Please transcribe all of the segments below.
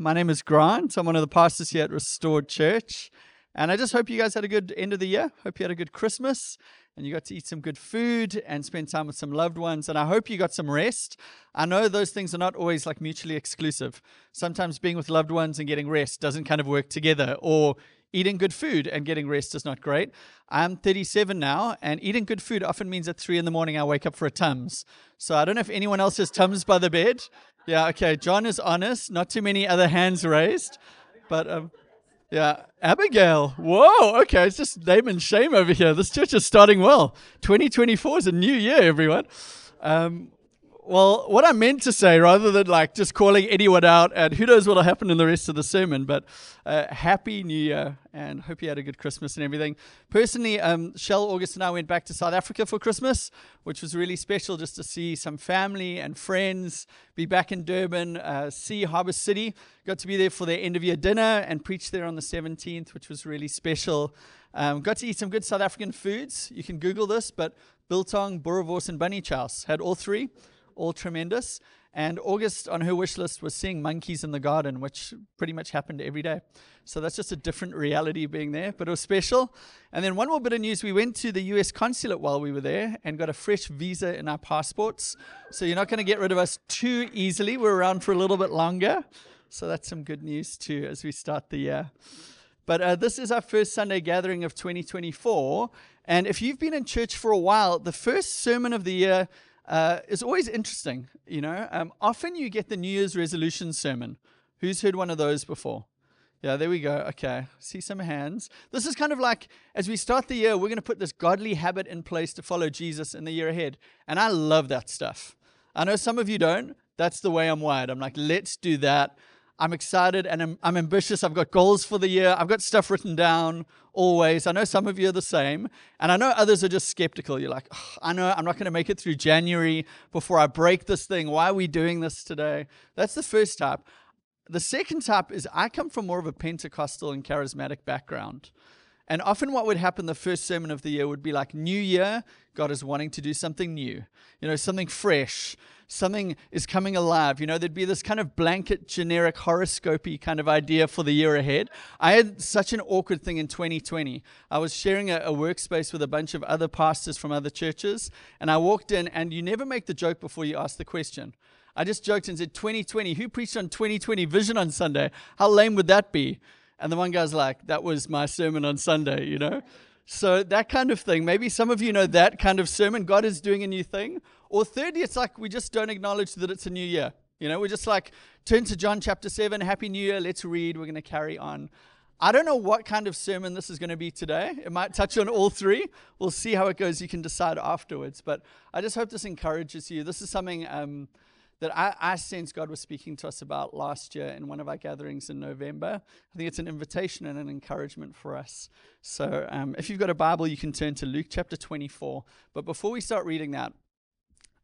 My name is Grant. I'm one of the pastors here at Restored Church. And I just hope you guys had a good end of the year. Hope you had a good Christmas and you got to eat some good food and spend time with some loved ones. And I hope you got some rest. I know those things are not always like mutually exclusive. Sometimes being with loved ones and getting rest doesn't kind of work together, or eating good food and getting rest is not great. I'm 37 now, and eating good food often means at three in the morning I wake up for a Tums. So I don't know if anyone else has Tums by the bed. Yeah, okay. John is honest. Not too many other hands raised. But um, yeah, Abigail. Whoa, okay. It's just name and shame over here. This church is starting well. 2024 is a new year, everyone. Um, well, what I meant to say, rather than like just calling anyone out, and who knows what'll happen in the rest of the sermon, but uh, happy New Year, and hope you had a good Christmas and everything. Personally, um, Shell, August, and I went back to South Africa for Christmas, which was really special, just to see some family and friends, be back in Durban, uh, see Harbour City. Got to be there for their end of year dinner and preach there on the 17th, which was really special. Um, got to eat some good South African foods. You can Google this, but biltong, boerewors, and bunny chows. Had all three all tremendous. And August on her wish list was seeing monkeys in the garden, which pretty much happened every day. So that's just a different reality being there, but it was special. And then one more bit of news we went to the US consulate while we were there and got a fresh visa in our passports. So you're not going to get rid of us too easily. We're around for a little bit longer. So that's some good news too as we start the year. But uh, this is our first Sunday gathering of 2024. And if you've been in church for a while, the first sermon of the year uh, is always interesting. You know, um, often you get the New Year's resolution sermon. Who's heard one of those before? Yeah, there we go. Okay, see some hands. This is kind of like as we start the year, we're going to put this godly habit in place to follow Jesus in the year ahead. And I love that stuff. I know some of you don't. That's the way I'm wired. I'm like, let's do that. I'm excited and I'm, I'm, ambitious. I've got goals for the year. I've got stuff written down always. I know some of you are the same. And I know others are just skeptical. You're like, I know I'm not going to make it through January before I break this thing. Why are we doing this today? That's the first type. The second type is I come from more of a Pentecostal and charismatic background. And often, what would happen the first sermon of the year would be like, New Year, God is wanting to do something new, you know, something fresh, something is coming alive. You know, there'd be this kind of blanket, generic, horoscopy kind of idea for the year ahead. I had such an awkward thing in 2020. I was sharing a, a workspace with a bunch of other pastors from other churches, and I walked in, and you never make the joke before you ask the question. I just joked and said, 2020, who preached on 2020 vision on Sunday? How lame would that be? And the one guy's like, that was my sermon on Sunday, you know? So that kind of thing. Maybe some of you know that kind of sermon. God is doing a new thing. Or thirdly, it's like we just don't acknowledge that it's a new year. You know, we're just like, turn to John chapter 7, Happy New Year, let's read, we're going to carry on. I don't know what kind of sermon this is going to be today. It might touch on all three. We'll see how it goes. You can decide afterwards. But I just hope this encourages you. This is something um, that I, I sense God was speaking to us about last year in one of our gatherings in November. I think it's an invitation and an encouragement for us. So um, if you've got a Bible, you can turn to Luke chapter 24. But before we start reading that,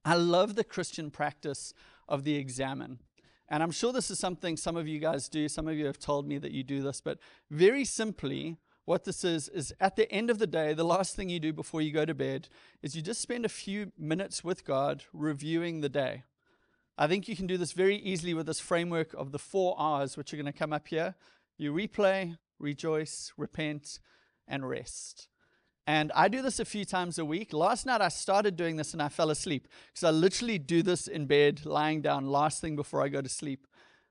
I love the Christian practice of the examen. And I'm sure this is something some of you guys do. Some of you have told me that you do this. But very simply, what this is, is at the end of the day, the last thing you do before you go to bed is you just spend a few minutes with God reviewing the day. I think you can do this very easily with this framework of the four R's, which are going to come up here. You replay, rejoice, repent, and rest. And I do this a few times a week. Last night I started doing this and I fell asleep because I literally do this in bed, lying down, last thing before I go to sleep.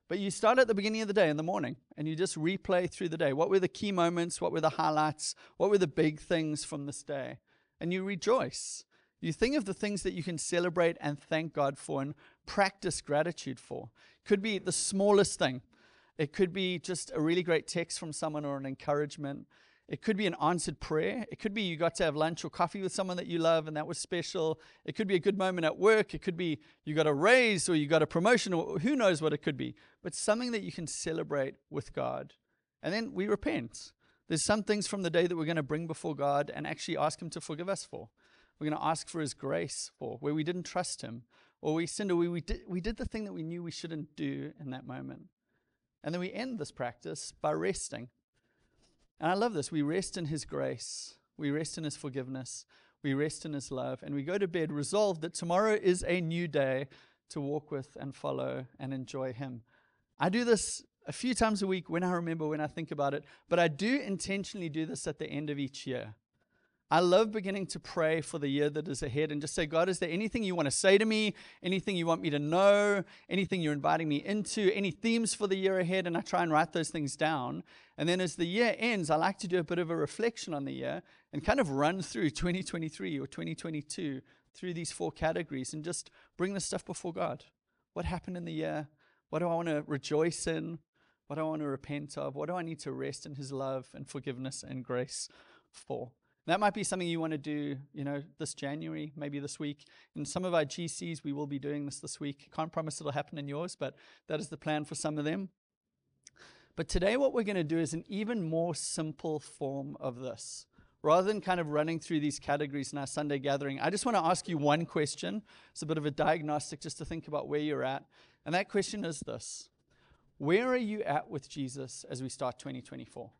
But you start at the beginning of the day in the morning and you just replay through the day. What were the key moments? What were the highlights? What were the big things from this day? And you rejoice. You think of the things that you can celebrate and thank God for and practice gratitude for. Could be the smallest thing. It could be just a really great text from someone or an encouragement. It could be an answered prayer. It could be you got to have lunch or coffee with someone that you love and that was special. It could be a good moment at work. It could be you got a raise or you got a promotion or who knows what it could be. But something that you can celebrate with God. And then we repent. There's some things from the day that we're going to bring before God and actually ask Him to forgive us for. We're going to ask for His grace for where we didn't trust Him or we sinned or we, we, did, we did the thing that we knew we shouldn't do in that moment. And then we end this practice by resting. And I love this. We rest in His grace, we rest in His forgiveness, we rest in His love, and we go to bed resolved that tomorrow is a new day to walk with and follow and enjoy Him. I do this a few times a week when I remember, when I think about it, but I do intentionally do this at the end of each year. I love beginning to pray for the year that is ahead and just say, God, is there anything you want to say to me? Anything you want me to know? Anything you're inviting me into? Any themes for the year ahead? And I try and write those things down. And then as the year ends, I like to do a bit of a reflection on the year and kind of run through 2023 or 2022 through these four categories and just bring the stuff before God. What happened in the year? What do I want to rejoice in? What do I want to repent of? What do I need to rest in His love and forgiveness and grace for? That might be something you want to do, you know, this January, maybe this week. In some of our GCs, we will be doing this this week. Can't promise it'll happen in yours, but that is the plan for some of them. But today, what we're going to do is an even more simple form of this. Rather than kind of running through these categories in our Sunday gathering, I just want to ask you one question. It's a bit of a diagnostic just to think about where you're at. And that question is this Where are you at with Jesus as we start 2024?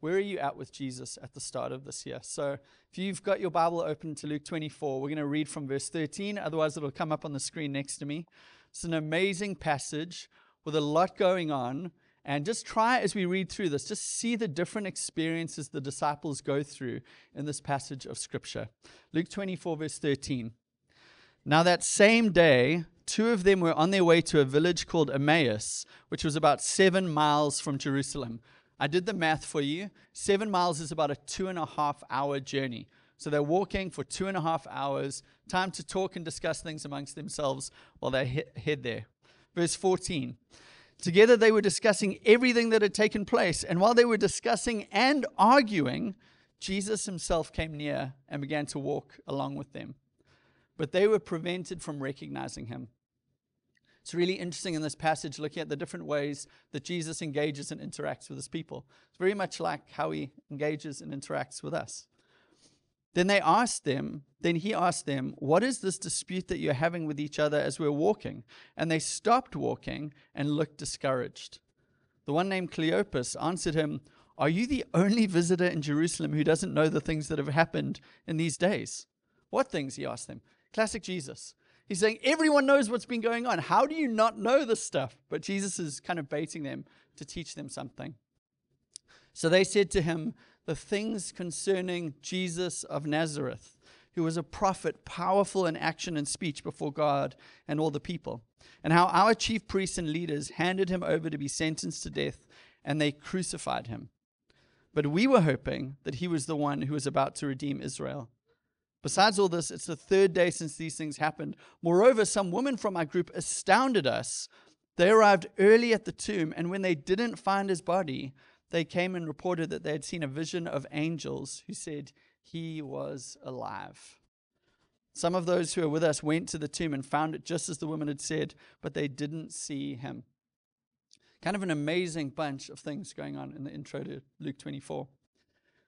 Where are you at with Jesus at the start of this year? So, if you've got your Bible open to Luke 24, we're going to read from verse 13. Otherwise, it'll come up on the screen next to me. It's an amazing passage with a lot going on. And just try as we read through this, just see the different experiences the disciples go through in this passage of Scripture. Luke 24, verse 13. Now, that same day, two of them were on their way to a village called Emmaus, which was about seven miles from Jerusalem. I did the math for you. Seven miles is about a two and a half hour journey. So they're walking for two and a half hours, time to talk and discuss things amongst themselves while they he- head there. Verse 14. Together they were discussing everything that had taken place. And while they were discussing and arguing, Jesus himself came near and began to walk along with them. But they were prevented from recognizing him. It's really interesting in this passage looking at the different ways that Jesus engages and interacts with his people. It's very much like how he engages and interacts with us. Then they asked them, then he asked them, What is this dispute that you're having with each other as we're walking? And they stopped walking and looked discouraged. The one named Cleopas answered him, Are you the only visitor in Jerusalem who doesn't know the things that have happened in these days? What things? He asked them. Classic Jesus. He's saying, everyone knows what's been going on. How do you not know this stuff? But Jesus is kind of baiting them to teach them something. So they said to him, The things concerning Jesus of Nazareth, who was a prophet, powerful in action and speech before God and all the people, and how our chief priests and leaders handed him over to be sentenced to death, and they crucified him. But we were hoping that he was the one who was about to redeem Israel. Besides all this, it's the third day since these things happened. Moreover, some women from our group astounded us. They arrived early at the tomb, and when they didn't find his body, they came and reported that they had seen a vision of angels who said he was alive. Some of those who were with us went to the tomb and found it just as the woman had said, but they didn't see him. Kind of an amazing bunch of things going on in the intro to Luke 24.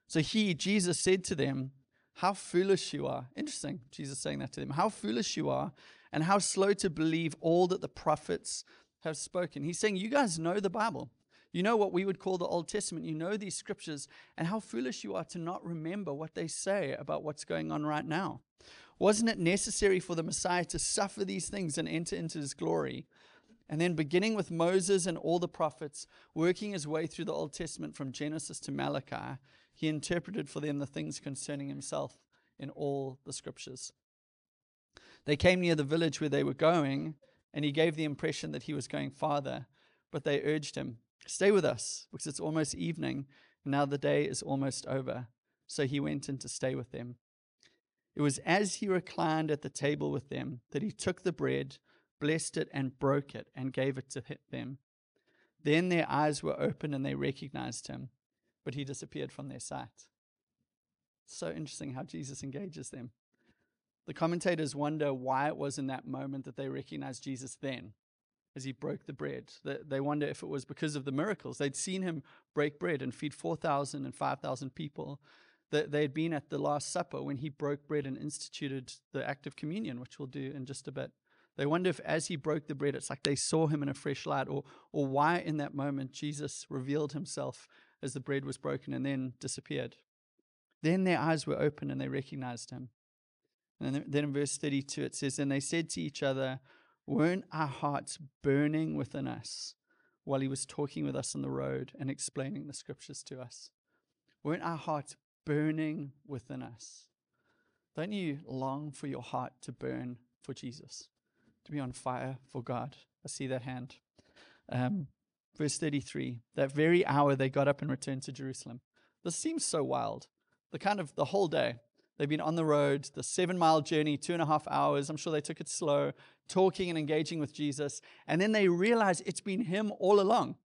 So he, Jesus, said to them, how foolish you are. Interesting, Jesus saying that to them. How foolish you are, and how slow to believe all that the prophets have spoken. He's saying, You guys know the Bible. You know what we would call the Old Testament. You know these scriptures, and how foolish you are to not remember what they say about what's going on right now. Wasn't it necessary for the Messiah to suffer these things and enter into his glory? And then, beginning with Moses and all the prophets, working his way through the Old Testament from Genesis to Malachi, he interpreted for them the things concerning himself in all the scriptures. They came near the village where they were going, and he gave the impression that he was going farther, but they urged him, Stay with us, because it's almost evening, and now the day is almost over. So he went in to stay with them. It was as he reclined at the table with them that he took the bread, blessed it, and broke it, and gave it to them. Then their eyes were opened and they recognized him but he disappeared from their sight. So interesting how Jesus engages them. The commentators wonder why it was in that moment that they recognized Jesus then, as he broke the bread. They wonder if it was because of the miracles. They'd seen him break bread and feed 4,000 and 5,000 people. That they had been at the Last Supper when he broke bread and instituted the act of communion, which we'll do in just a bit. They wonder if as he broke the bread, it's like they saw him in a fresh light, or, or why in that moment Jesus revealed himself as the bread was broken and then disappeared. Then their eyes were opened and they recognized him. And then in verse 32 it says, And they said to each other, Weren't our hearts burning within us while he was talking with us on the road and explaining the scriptures to us? Weren't our hearts burning within us? Don't you long for your heart to burn for Jesus, to be on fire for God? I see that hand. Um, verse 33 That very hour they got up and returned to Jerusalem. This seems so wild. The kind of the whole day. They've been on the road, the seven mile journey, two and a half hours. I'm sure they took it slow, talking and engaging with Jesus. And then they realize it's been Him all along.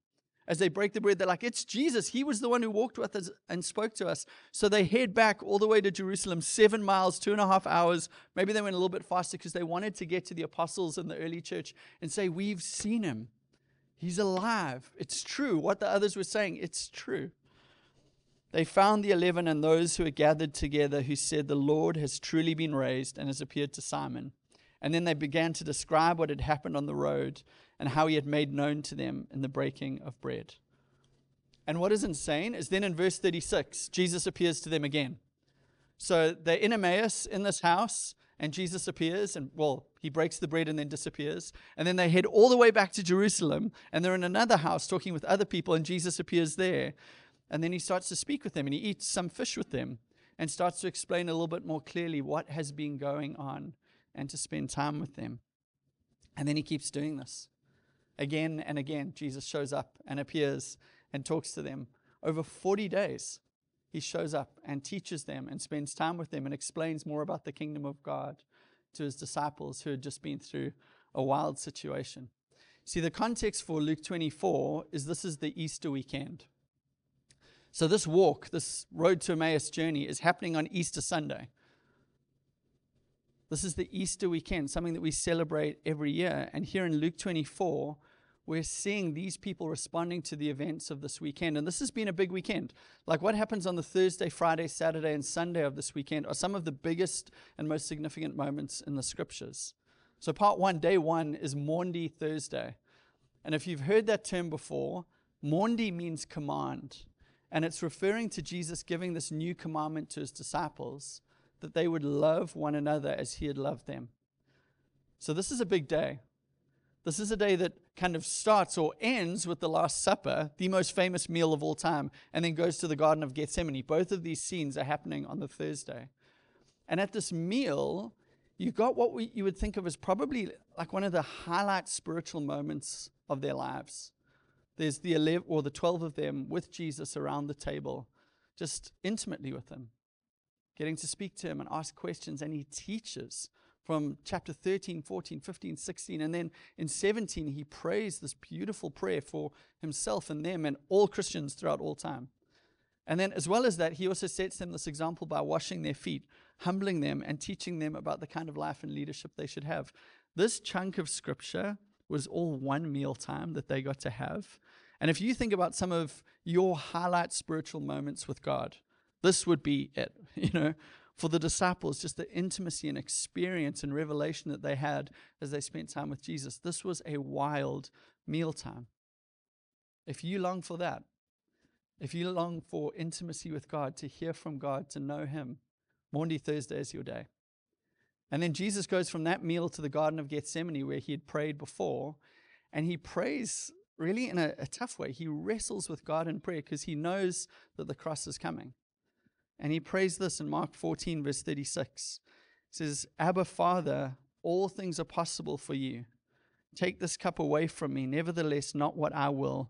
As they break the bread, they're like, It's Jesus. He was the one who walked with us and spoke to us. So they head back all the way to Jerusalem, seven miles, two and a half hours. Maybe they went a little bit faster because they wanted to get to the apostles in the early church and say, We've seen Him. He's alive. It's true. What the others were saying, it's true. They found the eleven and those who had gathered together who said, The Lord has truly been raised and has appeared to Simon. And then they began to describe what had happened on the road and how he had made known to them in the breaking of bread. And what is insane is then in verse 36, Jesus appears to them again. So they're in Emmaus in this house, and Jesus appears, and well, he breaks the bread and then disappears. And then they head all the way back to Jerusalem, and they're in another house talking with other people, and Jesus appears there. And then he starts to speak with them and he eats some fish with them and starts to explain a little bit more clearly what has been going on and to spend time with them. And then he keeps doing this. Again and again, Jesus shows up and appears and talks to them. Over 40 days, he shows up and teaches them and spends time with them and explains more about the kingdom of God to his disciples who had just been through a wild situation. See, the context for Luke 24 is this is the Easter weekend. So, this walk, this road to Emmaus journey, is happening on Easter Sunday. This is the Easter weekend, something that we celebrate every year. And here in Luke 24, we're seeing these people responding to the events of this weekend. And this has been a big weekend. Like what happens on the Thursday, Friday, Saturday, and Sunday of this weekend are some of the biggest and most significant moments in the scriptures. So, part one, day one, is Maundy Thursday. And if you've heard that term before, Maundy means command. And it's referring to Jesus giving this new commandment to his disciples that they would love one another as he had loved them. So, this is a big day. This is a day that kind of starts or ends with the Last Supper, the most famous meal of all time, and then goes to the Garden of Gethsemane. Both of these scenes are happening on the Thursday. And at this meal, you got what we, you would think of as probably like one of the highlight spiritual moments of their lives. There's the 11 or the 12 of them with Jesus around the table, just intimately with him, getting to speak to him and ask questions. And he teaches from chapter 13, 14, 15, 16. And then in 17, he prays this beautiful prayer for himself and them and all Christians throughout all time. And then, as well as that, he also sets them this example by washing their feet, humbling them, and teaching them about the kind of life and leadership they should have. This chunk of scripture was all one meal time that they got to have. And if you think about some of your highlight spiritual moments with God, this would be it. You know, for the disciples, just the intimacy and experience and revelation that they had as they spent time with Jesus. This was a wild mealtime. If you long for that, if you long for intimacy with God, to hear from God, to know Him, Maundy Thursday is your day. And then Jesus goes from that meal to the Garden of Gethsemane where he had prayed before, and he prays really in a, a tough way. He wrestles with God in prayer because he knows that the cross is coming. And he prays this in Mark 14, verse 36. He says, Abba, Father, all things are possible for you. Take this cup away from me. Nevertheless, not what I will,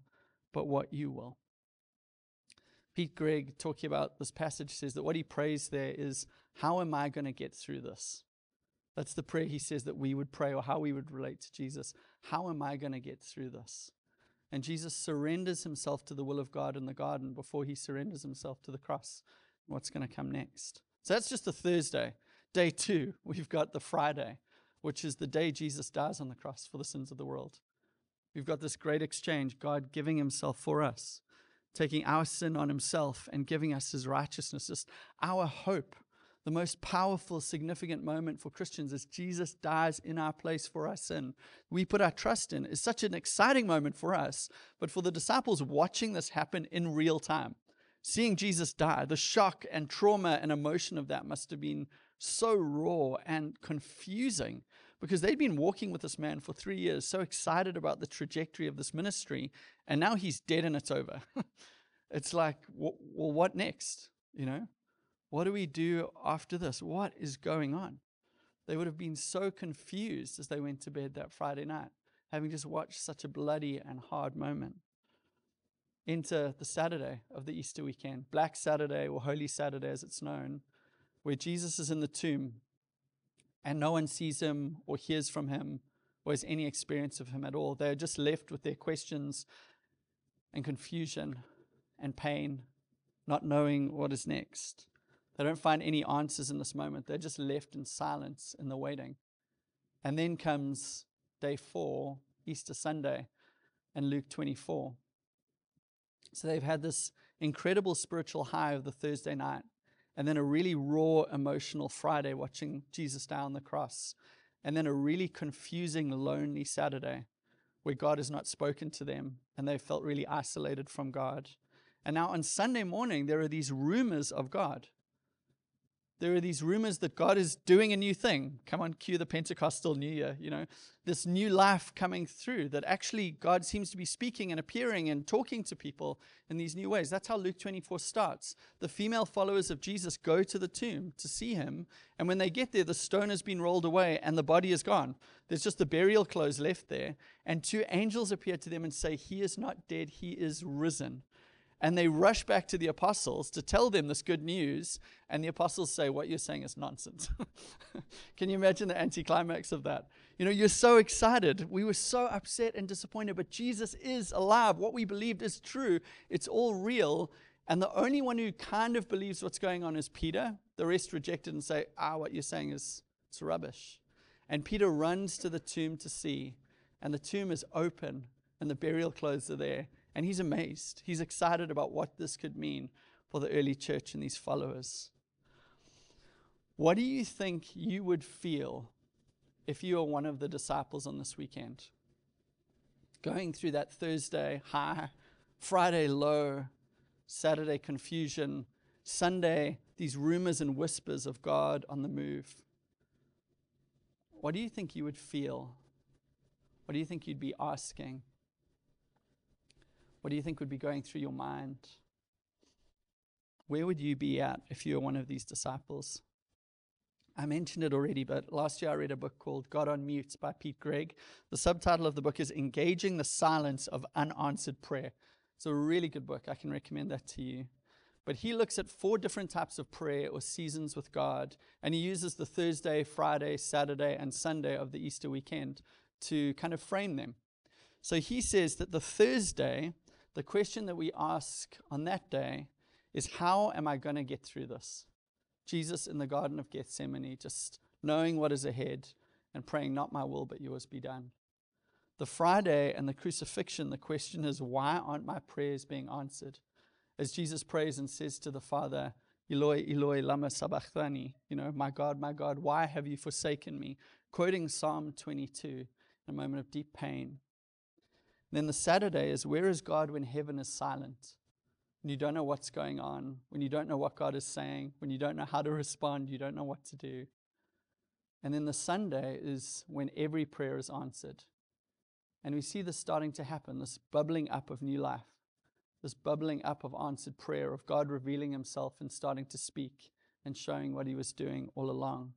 but what you will. Pete Greig, talking about this passage, says that what he prays there is, How am I going to get through this? That's the prayer he says that we would pray or how we would relate to Jesus. How am I going to get through this? And Jesus surrenders himself to the will of God in the garden before he surrenders himself to the cross. What's going to come next? So that's just the Thursday. Day two, we've got the Friday, which is the day Jesus dies on the cross for the sins of the world. We've got this great exchange, God giving himself for us, taking our sin on himself and giving us his righteousness, just our hope the most powerful, significant moment for Christians is Jesus dies in our place for our sin. We put our trust in. It's such an exciting moment for us, but for the disciples watching this happen in real time, seeing Jesus die, the shock and trauma and emotion of that must have been so raw and confusing because they'd been walking with this man for three years, so excited about the trajectory of this ministry, and now he's dead and it's over. it's like, well, what next? You know, what do we do after this? What is going on? They would have been so confused as they went to bed that Friday night, having just watched such a bloody and hard moment. Into the Saturday of the Easter weekend, Black Saturday or Holy Saturday as it's known, where Jesus is in the tomb and no one sees him or hears from him or has any experience of him at all. They're just left with their questions and confusion and pain, not knowing what is next. They don't find any answers in this moment. They're just left in silence in the waiting. And then comes day four, Easter Sunday, and Luke 24. So they've had this incredible spiritual high of the Thursday night, and then a really raw emotional Friday watching Jesus die on the cross, and then a really confusing, lonely Saturday where God has not spoken to them and they felt really isolated from God. And now on Sunday morning, there are these rumors of God there are these rumors that God is doing a new thing. Come on, cue the Pentecostal New Year, you know, this new life coming through, that actually God seems to be speaking and appearing and talking to people in these new ways. That's how Luke 24 starts. The female followers of Jesus go to the tomb to see him, and when they get there, the stone has been rolled away and the body is gone. There's just the burial clothes left there, and two angels appear to them and say, He is not dead, he is risen. And they rush back to the apostles to tell them this good news. And the apostles say, What you're saying is nonsense. Can you imagine the anticlimax of that? You know, you're so excited. We were so upset and disappointed, but Jesus is alive. What we believed is true, it's all real. And the only one who kind of believes what's going on is Peter. The rest reject it and say, Ah, what you're saying is it's rubbish. And Peter runs to the tomb to see, and the tomb is open, and the burial clothes are there. And he's amazed. He's excited about what this could mean for the early church and these followers. What do you think you would feel if you were one of the disciples on this weekend? Going through that Thursday high, Friday low, Saturday confusion, Sunday these rumors and whispers of God on the move. What do you think you would feel? What do you think you'd be asking? What do you think would be going through your mind? Where would you be at if you were one of these disciples? I mentioned it already, but last year I read a book called God on Mute by Pete Greig. The subtitle of the book is Engaging the Silence of Unanswered Prayer. It's a really good book. I can recommend that to you. But he looks at four different types of prayer or seasons with God, and he uses the Thursday, Friday, Saturday, and Sunday of the Easter weekend to kind of frame them. So he says that the Thursday the question that we ask on that day is how am I going to get through this? Jesus in the Garden of Gethsemane, just knowing what is ahead and praying, Not my will, but yours be done. The Friday and the crucifixion, the question is, Why aren't my prayers being answered? As Jesus prays and says to the Father, Eloi, Eloi, lama sabachthani, you know, my God, my God, why have you forsaken me? Quoting Psalm 22 in a moment of deep pain. Then the Saturday is where is God when heaven is silent? When you don't know what's going on, when you don't know what God is saying, when you don't know how to respond, you don't know what to do. And then the Sunday is when every prayer is answered. And we see this starting to happen this bubbling up of new life, this bubbling up of answered prayer, of God revealing himself and starting to speak and showing what he was doing all along.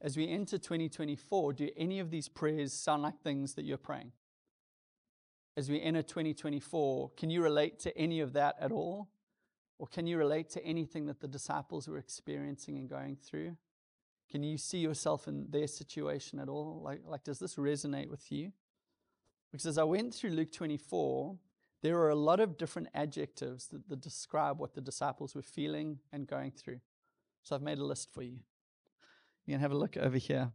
As we enter 2024, do any of these prayers sound like things that you're praying? As we enter 2024, can you relate to any of that at all? Or can you relate to anything that the disciples were experiencing and going through? Can you see yourself in their situation at all? Like, like does this resonate with you? Because as I went through Luke 24, there are a lot of different adjectives that, that describe what the disciples were feeling and going through. So I've made a list for you. You can have a look over here.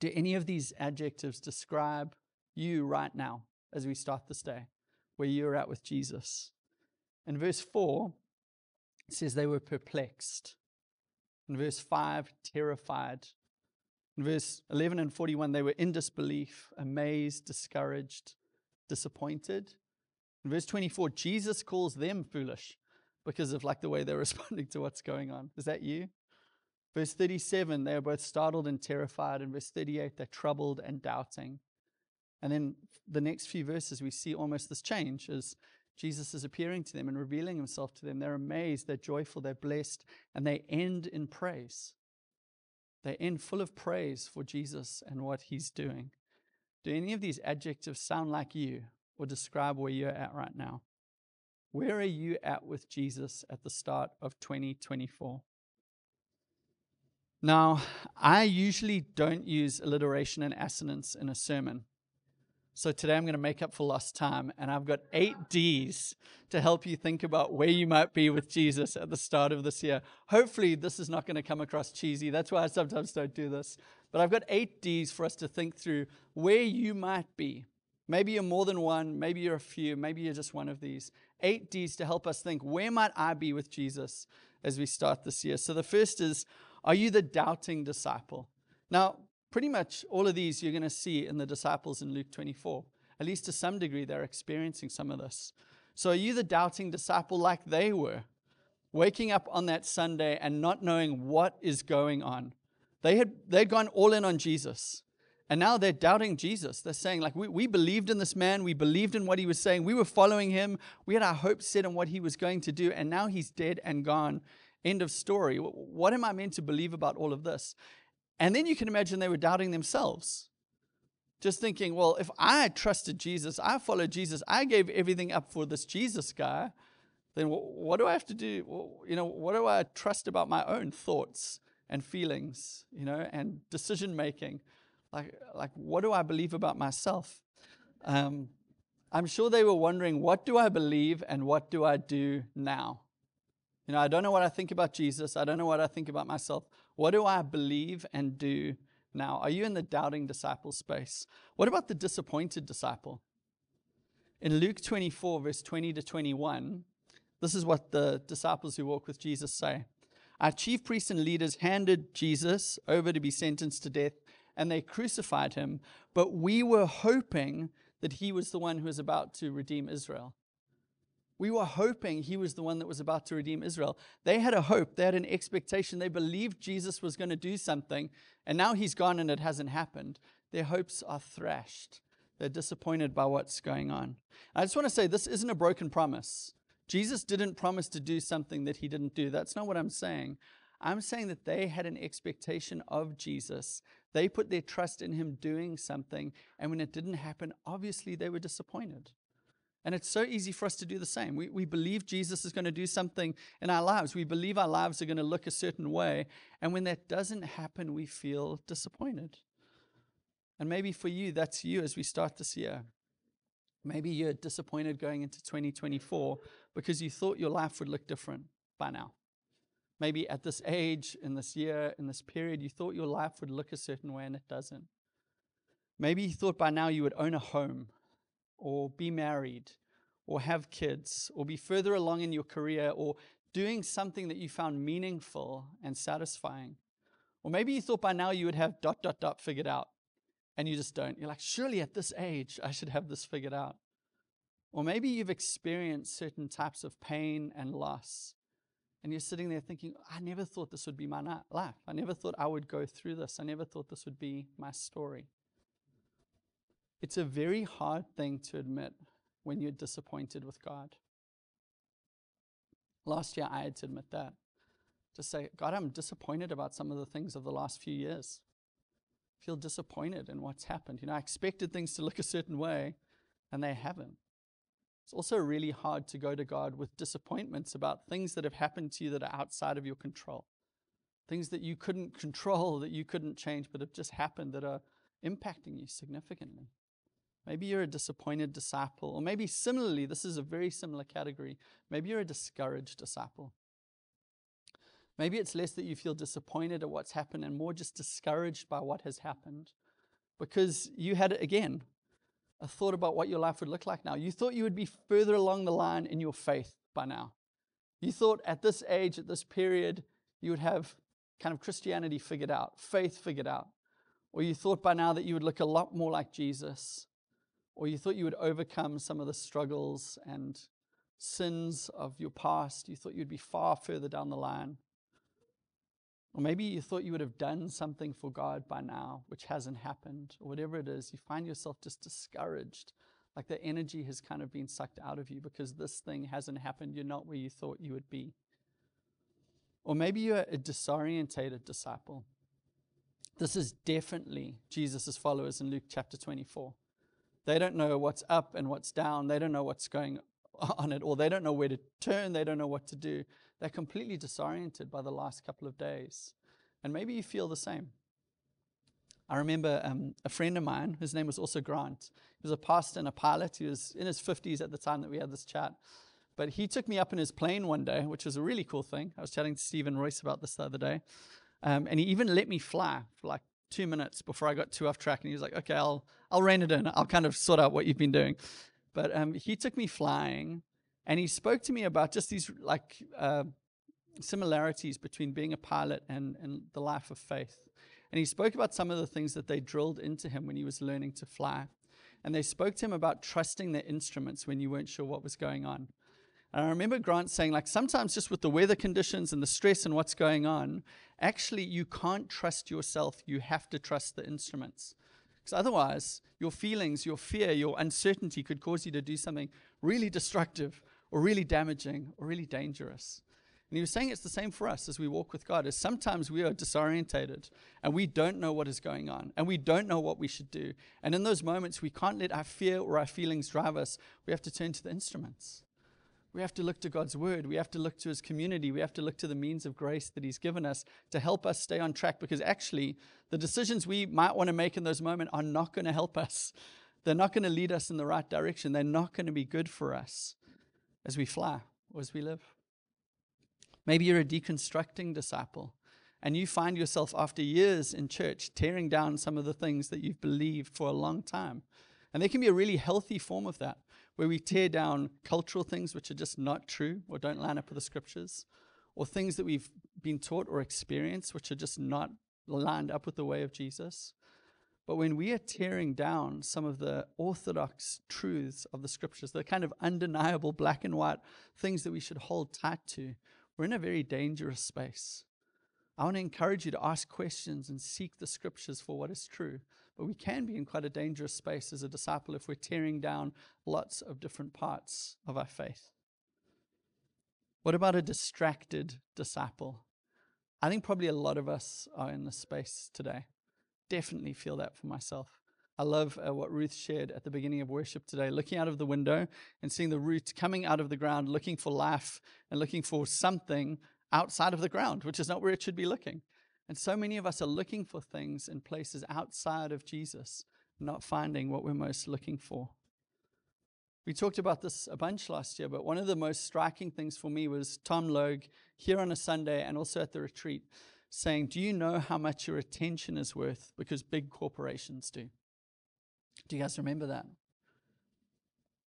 Do any of these adjectives describe you right now? As we start this day, where you're at with Jesus. In verse 4, it says they were perplexed. In verse 5, terrified. In verse 11 and 41, they were in disbelief, amazed, discouraged, disappointed. In verse 24, Jesus calls them foolish because of like the way they're responding to what's going on. Is that you? Verse 37, they are both startled and terrified. In verse 38, they're troubled and doubting. And then the next few verses, we see almost this change as Jesus is appearing to them and revealing himself to them. They're amazed, they're joyful, they're blessed, and they end in praise. They end full of praise for Jesus and what he's doing. Do any of these adjectives sound like you or describe where you're at right now? Where are you at with Jesus at the start of 2024? Now, I usually don't use alliteration and assonance in a sermon. So today I'm going to make up for lost time, and I've got eight D's to help you think about where you might be with Jesus at the start of this year. Hopefully, this is not going to come across cheesy. That's why I sometimes don't do this. But I've got eight D's for us to think through where you might be. Maybe you're more than one, maybe you're a few, maybe you're just one of these. Eight D's to help us think where might I be with Jesus as we start this year. So the first is, are you the doubting disciple? Now, Pretty much all of these you're going to see in the disciples in Luke 24. At least to some degree, they're experiencing some of this. So, are you the doubting disciple like they were? Waking up on that Sunday and not knowing what is going on. They had they'd gone all in on Jesus. And now they're doubting Jesus. They're saying, like, we, we believed in this man. We believed in what he was saying. We were following him. We had our hopes set on what he was going to do. And now he's dead and gone. End of story. What am I meant to believe about all of this? And then you can imagine they were doubting themselves. Just thinking, well, if I trusted Jesus, I followed Jesus, I gave everything up for this Jesus guy, then what do I have to do? You know, what do I trust about my own thoughts and feelings, you know, and decision making? Like, like what do I believe about myself? Um, I'm sure they were wondering, what do I believe and what do I do now? You know, I don't know what I think about Jesus. I don't know what I think about myself. What do I believe and do now? Are you in the doubting disciple space? What about the disappointed disciple? In Luke 24, verse 20 to 21, this is what the disciples who walk with Jesus say. Our chief priests and leaders handed Jesus over to be sentenced to death, and they crucified him. But we were hoping that he was the one who was about to redeem Israel. We were hoping he was the one that was about to redeem Israel. They had a hope, they had an expectation, they believed Jesus was going to do something, and now he's gone and it hasn't happened. Their hopes are thrashed. They're disappointed by what's going on. I just want to say this isn't a broken promise. Jesus didn't promise to do something that he didn't do. That's not what I'm saying. I'm saying that they had an expectation of Jesus. They put their trust in him doing something, and when it didn't happen, obviously they were disappointed. And it's so easy for us to do the same. We, we believe Jesus is going to do something in our lives. We believe our lives are going to look a certain way. And when that doesn't happen, we feel disappointed. And maybe for you, that's you as we start this year. Maybe you're disappointed going into 2024 because you thought your life would look different by now. Maybe at this age, in this year, in this period, you thought your life would look a certain way and it doesn't. Maybe you thought by now you would own a home or be married or have kids or be further along in your career or doing something that you found meaningful and satisfying. Or maybe you thought by now you would have dot, dot, dot figured out and you just don't. You're like, surely at this age I should have this figured out. Or maybe you've experienced certain types of pain and loss. And you're sitting there thinking, I never thought this would be my life. I never thought I would go through this. I never thought this would be my story. It's a very hard thing to admit when you're disappointed with God. Last year, I had to admit that. To say, God, I'm disappointed about some of the things of the last few years. I feel disappointed in what's happened. You know, I expected things to look a certain way, and they haven't. It's also really hard to go to God with disappointments about things that have happened to you that are outside of your control. Things that you couldn't control, that you couldn't change, but have just happened that are impacting you significantly. Maybe you're a disappointed disciple, or maybe similarly, this is a very similar category. Maybe you're a discouraged disciple. Maybe it's less that you feel disappointed at what's happened and more just discouraged by what has happened because you had, again, a thought about what your life would look like now. You thought you would be further along the line in your faith by now. You thought at this age, at this period, you would have kind of Christianity figured out, faith figured out. Or you thought by now that you would look a lot more like Jesus or you thought you would overcome some of the struggles and sins of your past. You thought you'd be far further down the line. Or maybe you thought you would have done something for God by now, which hasn't happened, or whatever it is. You find yourself just discouraged, like the energy has kind of been sucked out of you because this thing hasn't happened. You're not where you thought you would be. Or maybe you're a disorientated disciple. This is definitely Jesus' followers in Luke chapter 24. They don't know what's up and what's down. They don't know what's going on at all. They don't know where to turn. They don't know what to do. They're completely disoriented by the last couple of days. And maybe you feel the same. I remember um, a friend of mine, his name was also Grant. He was a pastor and a pilot. He was in his 50s at the time that we had this chat. But he took me up in his plane one day, which was a really cool thing. I was chatting to Stephen Royce about this the other day. Um, and he even let me fly for like two minutes before I got too off track. And he was like, okay, I'll, I'll rein it in. I'll kind of sort out what you've been doing. But um, he took me flying and he spoke to me about just these like uh, similarities between being a pilot and, and the life of faith. And he spoke about some of the things that they drilled into him when he was learning to fly. And they spoke to him about trusting the instruments when you weren't sure what was going on. And I remember Grant saying, like, sometimes just with the weather conditions and the stress and what's going on, actually, you can't trust yourself. You have to trust the instruments. Because otherwise, your feelings, your fear, your uncertainty could cause you to do something really destructive or really damaging or really dangerous. And he was saying it's the same for us as we walk with God, is sometimes we are disorientated and we don't know what is going on and we don't know what we should do. And in those moments, we can't let our fear or our feelings drive us. We have to turn to the instruments. We have to look to God's word. We have to look to his community. We have to look to the means of grace that he's given us to help us stay on track because actually, the decisions we might want to make in those moments are not going to help us. They're not going to lead us in the right direction. They're not going to be good for us as we fly or as we live. Maybe you're a deconstructing disciple and you find yourself after years in church tearing down some of the things that you've believed for a long time. And there can be a really healthy form of that where we tear down cultural things which are just not true or don't line up with the scriptures, or things that we've been taught or experienced which are just not lined up with the way of Jesus. But when we are tearing down some of the orthodox truths of the scriptures, the kind of undeniable black and white things that we should hold tight to, we're in a very dangerous space. I want to encourage you to ask questions and seek the scriptures for what is true. But we can be in quite a dangerous space as a disciple if we're tearing down lots of different parts of our faith. What about a distracted disciple? I think probably a lot of us are in this space today. Definitely feel that for myself. I love uh, what Ruth shared at the beginning of worship today, looking out of the window and seeing the root coming out of the ground, looking for life and looking for something outside of the ground, which is not where it should be looking. And so many of us are looking for things in places outside of Jesus, not finding what we're most looking for. We talked about this a bunch last year, but one of the most striking things for me was Tom Logue here on a Sunday and also at the retreat saying, Do you know how much your attention is worth? Because big corporations do. Do you guys remember that?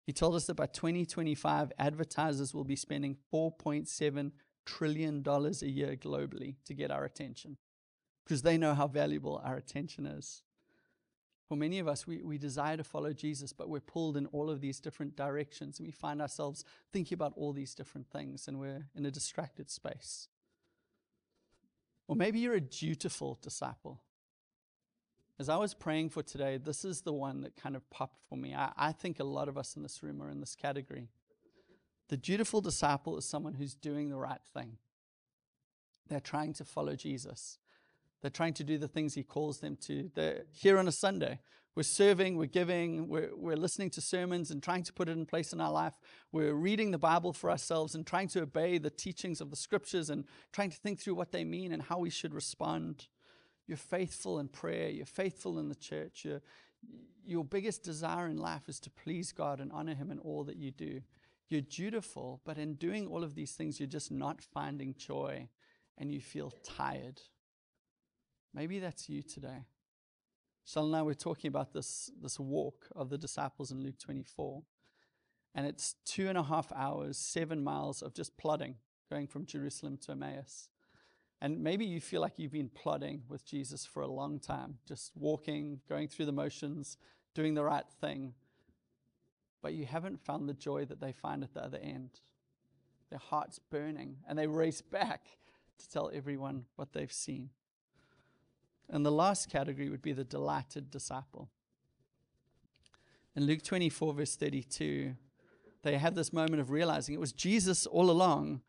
He told us that by 2025, advertisers will be spending $4.7 trillion dollars a year globally to get our attention because they know how valuable our attention is. For many of us, we, we desire to follow Jesus, but we're pulled in all of these different directions. And we find ourselves thinking about all these different things, and we're in a distracted space. Or maybe you're a dutiful disciple. As I was praying for today, this is the one that kind of popped for me. I, I think a lot of us in this room are in this category. The dutiful disciple is someone who's doing the right thing. They're trying to follow Jesus. They're trying to do the things he calls them to. They're here on a Sunday. We're serving, we're giving, we're, we're listening to sermons and trying to put it in place in our life. We're reading the Bible for ourselves and trying to obey the teachings of the scriptures and trying to think through what they mean and how we should respond. You're faithful in prayer, you're faithful in the church. You're, your biggest desire in life is to please God and honor Him in all that you do. You're dutiful, but in doing all of these things, you're just not finding joy and you feel tired. Maybe that's you today. So now we're talking about this, this walk of the disciples in Luke 24. And it's two and a half hours, seven miles of just plodding, going from Jerusalem to Emmaus. And maybe you feel like you've been plodding with Jesus for a long time, just walking, going through the motions, doing the right thing. But you haven't found the joy that they find at the other end. Their heart's burning, and they race back to tell everyone what they've seen. And the last category would be the delighted disciple. In Luke 24, verse 32, they have this moment of realizing it was Jesus all along.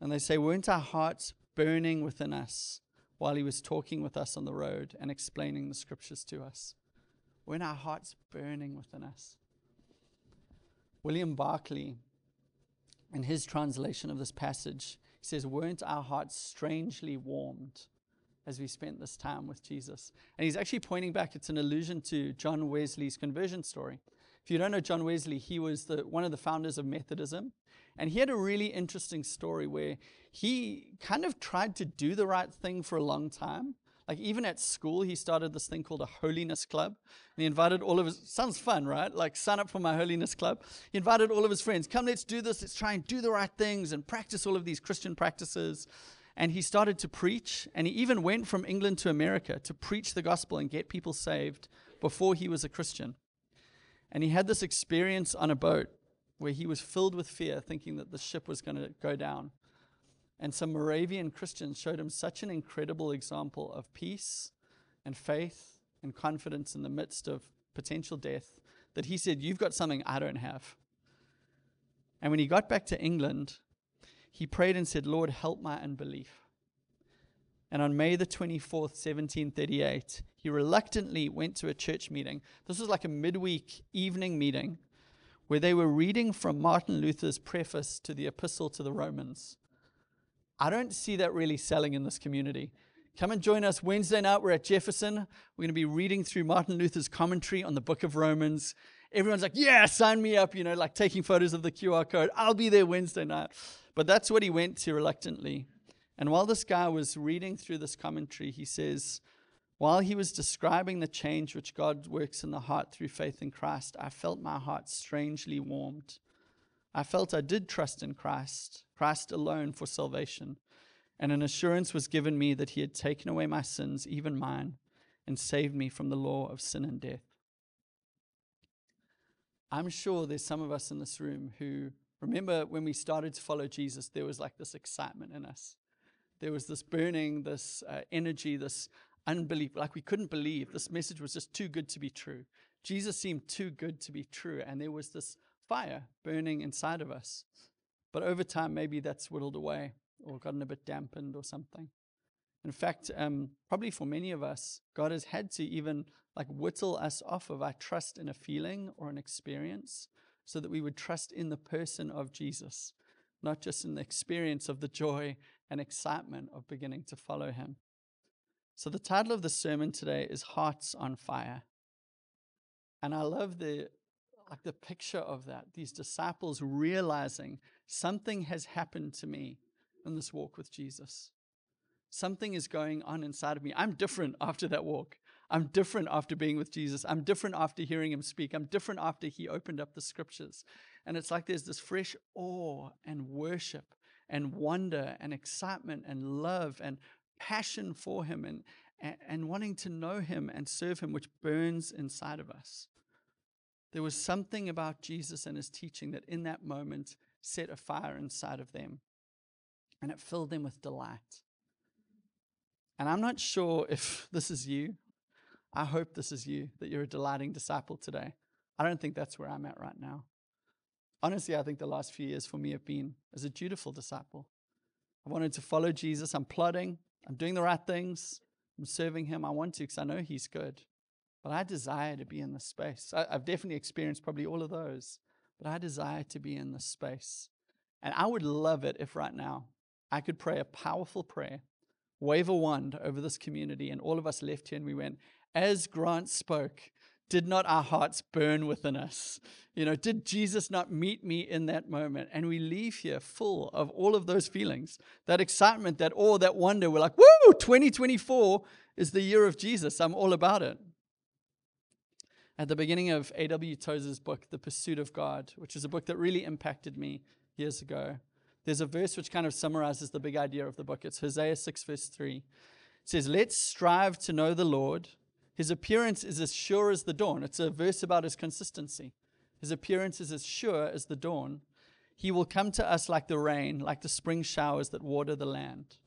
And they say, Weren't our hearts burning within us while he was talking with us on the road and explaining the scriptures to us? Weren't our hearts burning within us? William Barclay, in his translation of this passage, he says, Weren't our hearts strangely warmed as we spent this time with Jesus? And he's actually pointing back, it's an allusion to John Wesley's conversion story. If you don't know John Wesley, he was the, one of the founders of Methodism. And he had a really interesting story where he kind of tried to do the right thing for a long time. Like even at school, he started this thing called a holiness club. And he invited all of his, sounds fun, right? Like sign up for my holiness club. He invited all of his friends, come, let's do this. Let's try and do the right things and practice all of these Christian practices. And he started to preach. And he even went from England to America to preach the gospel and get people saved before he was a Christian. And he had this experience on a boat where he was filled with fear, thinking that the ship was going to go down. And some Moravian Christians showed him such an incredible example of peace and faith and confidence in the midst of potential death that he said, You've got something I don't have. And when he got back to England, he prayed and said, Lord, help my unbelief. And on May the 24th, 1738, he reluctantly went to a church meeting. This was like a midweek evening meeting where they were reading from Martin Luther's preface to the Epistle to the Romans. I don't see that really selling in this community. Come and join us Wednesday night. We're at Jefferson. We're going to be reading through Martin Luther's commentary on the book of Romans. Everyone's like, yeah, sign me up, you know, like taking photos of the QR code. I'll be there Wednesday night. But that's what he went to reluctantly. And while this guy was reading through this commentary, he says, while he was describing the change which God works in the heart through faith in Christ, I felt my heart strangely warmed. I felt I did trust in Christ, Christ alone for salvation, and an assurance was given me that he had taken away my sins, even mine, and saved me from the law of sin and death. I'm sure there's some of us in this room who remember when we started to follow Jesus, there was like this excitement in us. There was this burning, this uh, energy, this unbelief. Like we couldn't believe. This message was just too good to be true. Jesus seemed too good to be true. And there was this fire burning inside of us. But over time, maybe that's whittled away or gotten a bit dampened or something. In fact, um, probably for many of us, God has had to even like whittle us off of our trust in a feeling or an experience so that we would trust in the person of Jesus, not just in the experience of the joy and excitement of beginning to follow him. So the title of the sermon today is Hearts on Fire. And I love the like the picture of that. These disciples realizing something has happened to me in this walk with Jesus. Something is going on inside of me. I'm different after that walk. I'm different after being with Jesus. I'm different after hearing him speak. I'm different after he opened up the scriptures. And it's like there's this fresh awe and worship and wonder and excitement and love and passion for Him and, and, and wanting to know Him and serve Him, which burns inside of us. There was something about Jesus and His teaching that in that moment set a fire inside of them and it filled them with delight. And I'm not sure if this is you. I hope this is you, that you're a delighting disciple today. I don't think that's where I'm at right now. Honestly, I think the last few years for me have been as a dutiful disciple. I wanted to follow Jesus. I'm plodding. I'm doing the right things. I'm serving Him. I want to because I know He's good. But I desire to be in this space. I, I've definitely experienced probably all of those, but I desire to be in this space. And I would love it if right now I could pray a powerful prayer, wave a wand over this community, and all of us left here and we went, as Grant spoke, did not our hearts burn within us? You know, did Jesus not meet me in that moment? And we leave here full of all of those feelings that excitement, that awe, that wonder. We're like, woo, 2024 is the year of Jesus. I'm all about it. At the beginning of A.W. Tozer's book, The Pursuit of God, which is a book that really impacted me years ago, there's a verse which kind of summarizes the big idea of the book. It's Hosea 6, verse 3. It says, Let's strive to know the Lord his appearance is as sure as the dawn. It's a verse about his consistency. His appearance is as sure as the dawn. He will come to us like the rain, like the spring showers that water the land.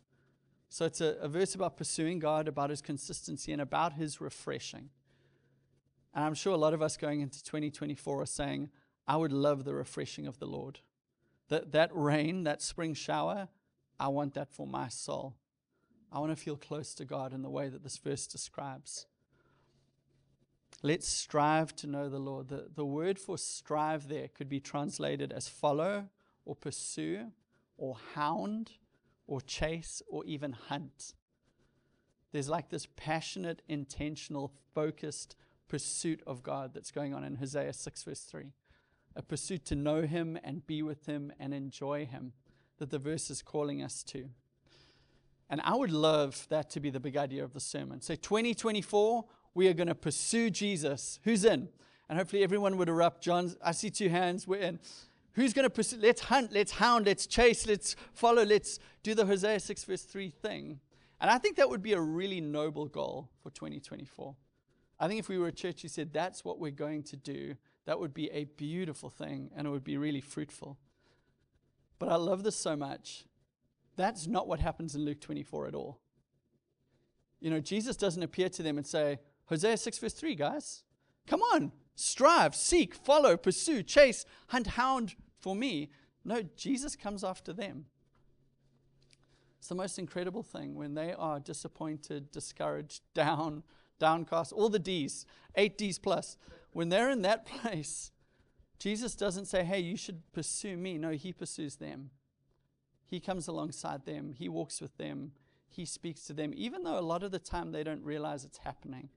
So it's a, a verse about pursuing God, about his consistency, and about his refreshing. And I'm sure a lot of us going into 2024 are saying, I would love the refreshing of the Lord. That, that rain, that spring shower, I want that for my soul. I want to feel close to God in the way that this verse describes. Let's strive to know the Lord. The, the word for strive there could be translated as follow or pursue or hound or chase or even hunt. There's like this passionate, intentional, focused pursuit of God that's going on in Hosea 6, verse 3. A pursuit to know Him and be with Him and enjoy Him that the verse is calling us to. And I would love that to be the big idea of the sermon. So, 2024, we are going to pursue Jesus. Who's in? And hopefully, everyone would erupt. John, I see two hands. We're in. Who's going to pursue? Let's hunt, let's hound, let's chase, let's follow, let's do the Hosea 6, verse 3 thing. And I think that would be a really noble goal for 2024. I think if we were a church who said that's what we're going to do, that would be a beautiful thing and it would be really fruitful. But I love this so much. That's not what happens in Luke 24 at all. You know, Jesus doesn't appear to them and say, Hosea 6, verse 3, guys, come on, strive, seek, follow, pursue, chase, hunt, hound for me. No, Jesus comes after them. It's the most incredible thing when they are disappointed, discouraged, down, downcast, all the D's, eight D's plus. When they're in that place, Jesus doesn't say, hey, you should pursue me. No, he pursues them. He comes alongside them, he walks with them, he speaks to them, even though a lot of the time they don't realize it's happening.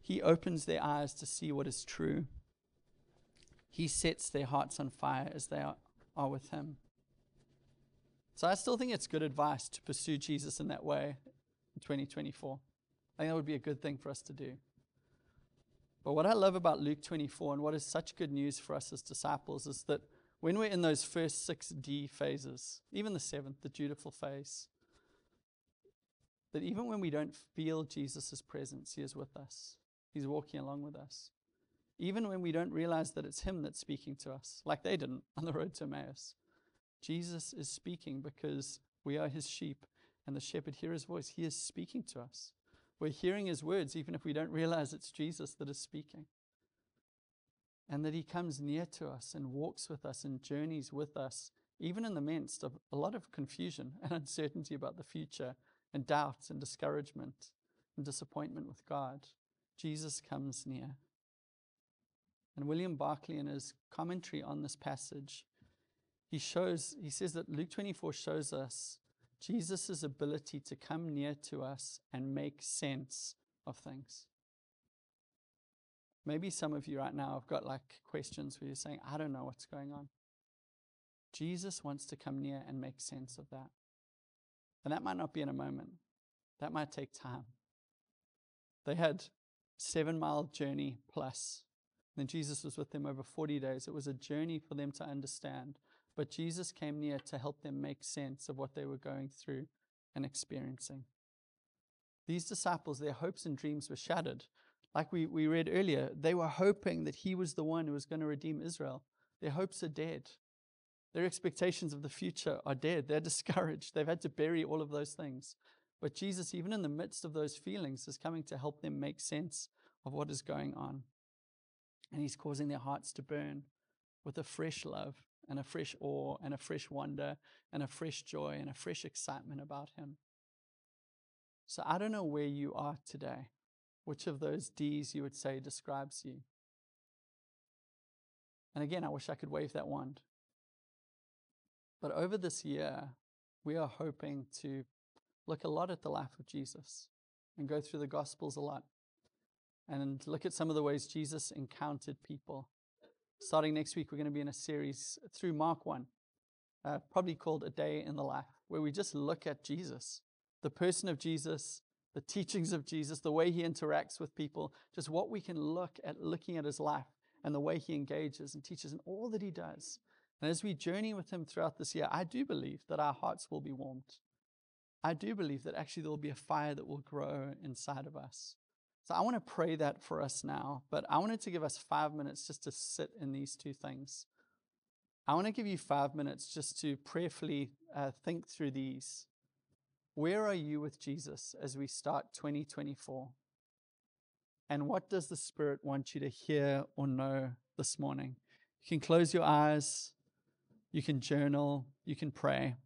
He opens their eyes to see what is true. He sets their hearts on fire as they are, are with him. So I still think it's good advice to pursue Jesus in that way in 2024. I think that would be a good thing for us to do. But what I love about Luke 24 and what is such good news for us as disciples is that when we're in those first six D phases, even the seventh, the dutiful phase, that even when we don't feel Jesus' presence, He is with us. He's walking along with us. Even when we don't realize that it's Him that's speaking to us, like they didn't on the road to Emmaus, Jesus is speaking because we are His sheep and the shepherd hear His voice. He is speaking to us. We're hearing his words, even if we don't realize it's Jesus that is speaking. And that he comes near to us and walks with us and journeys with us, even in the midst of a lot of confusion and uncertainty about the future, and doubts and discouragement and disappointment with God. Jesus comes near. And William Barclay, in his commentary on this passage, he shows, he says that Luke 24 shows us Jesus' ability to come near to us and make sense of things. Maybe some of you right now have got like questions where you're saying, I don't know what's going on. Jesus wants to come near and make sense of that. And that might not be in a moment, that might take time. They had seven mile journey plus. Then Jesus was with them over 40 days. It was a journey for them to understand but Jesus came near to help them make sense of what they were going through and experiencing. These disciples, their hopes and dreams were shattered. Like we, we read earlier, they were hoping that he was the one who was going to redeem Israel. Their hopes are dead. Their expectations of the future are dead. They're discouraged. They've had to bury all of those things. But Jesus, even in the midst of those feelings, is coming to help them make sense of what is going on. And he's causing their hearts to burn with a fresh love and a fresh awe and a fresh wonder and a fresh joy and a fresh excitement about Him. So I don't know where you are today, which of those D's you would say describes you. And again, I wish I could wave that wand. But over this year, we are hoping to look a lot at the life of Jesus and go through the Gospels a lot and look at some of the ways Jesus encountered people Starting next week, we're going to be in a series through Mark 1, uh, probably called A Day in the Life, where we just look at Jesus, the person of Jesus, the teachings of Jesus, the way he interacts with people, just what we can look at looking at his life and the way he engages and teaches and all that he does. And as we journey with him throughout this year, I do believe that our hearts will be warmed. I do believe that actually there will be a fire that will grow inside of us. So I want to pray that for us now, but I wanted to give us five minutes just to sit in these two things. I want to give you five minutes just to prayerfully uh, think through these. Where are you with Jesus as we start 2024? And what does the Spirit want you to hear or know this morning? You can close your eyes, you can journal, you can pray.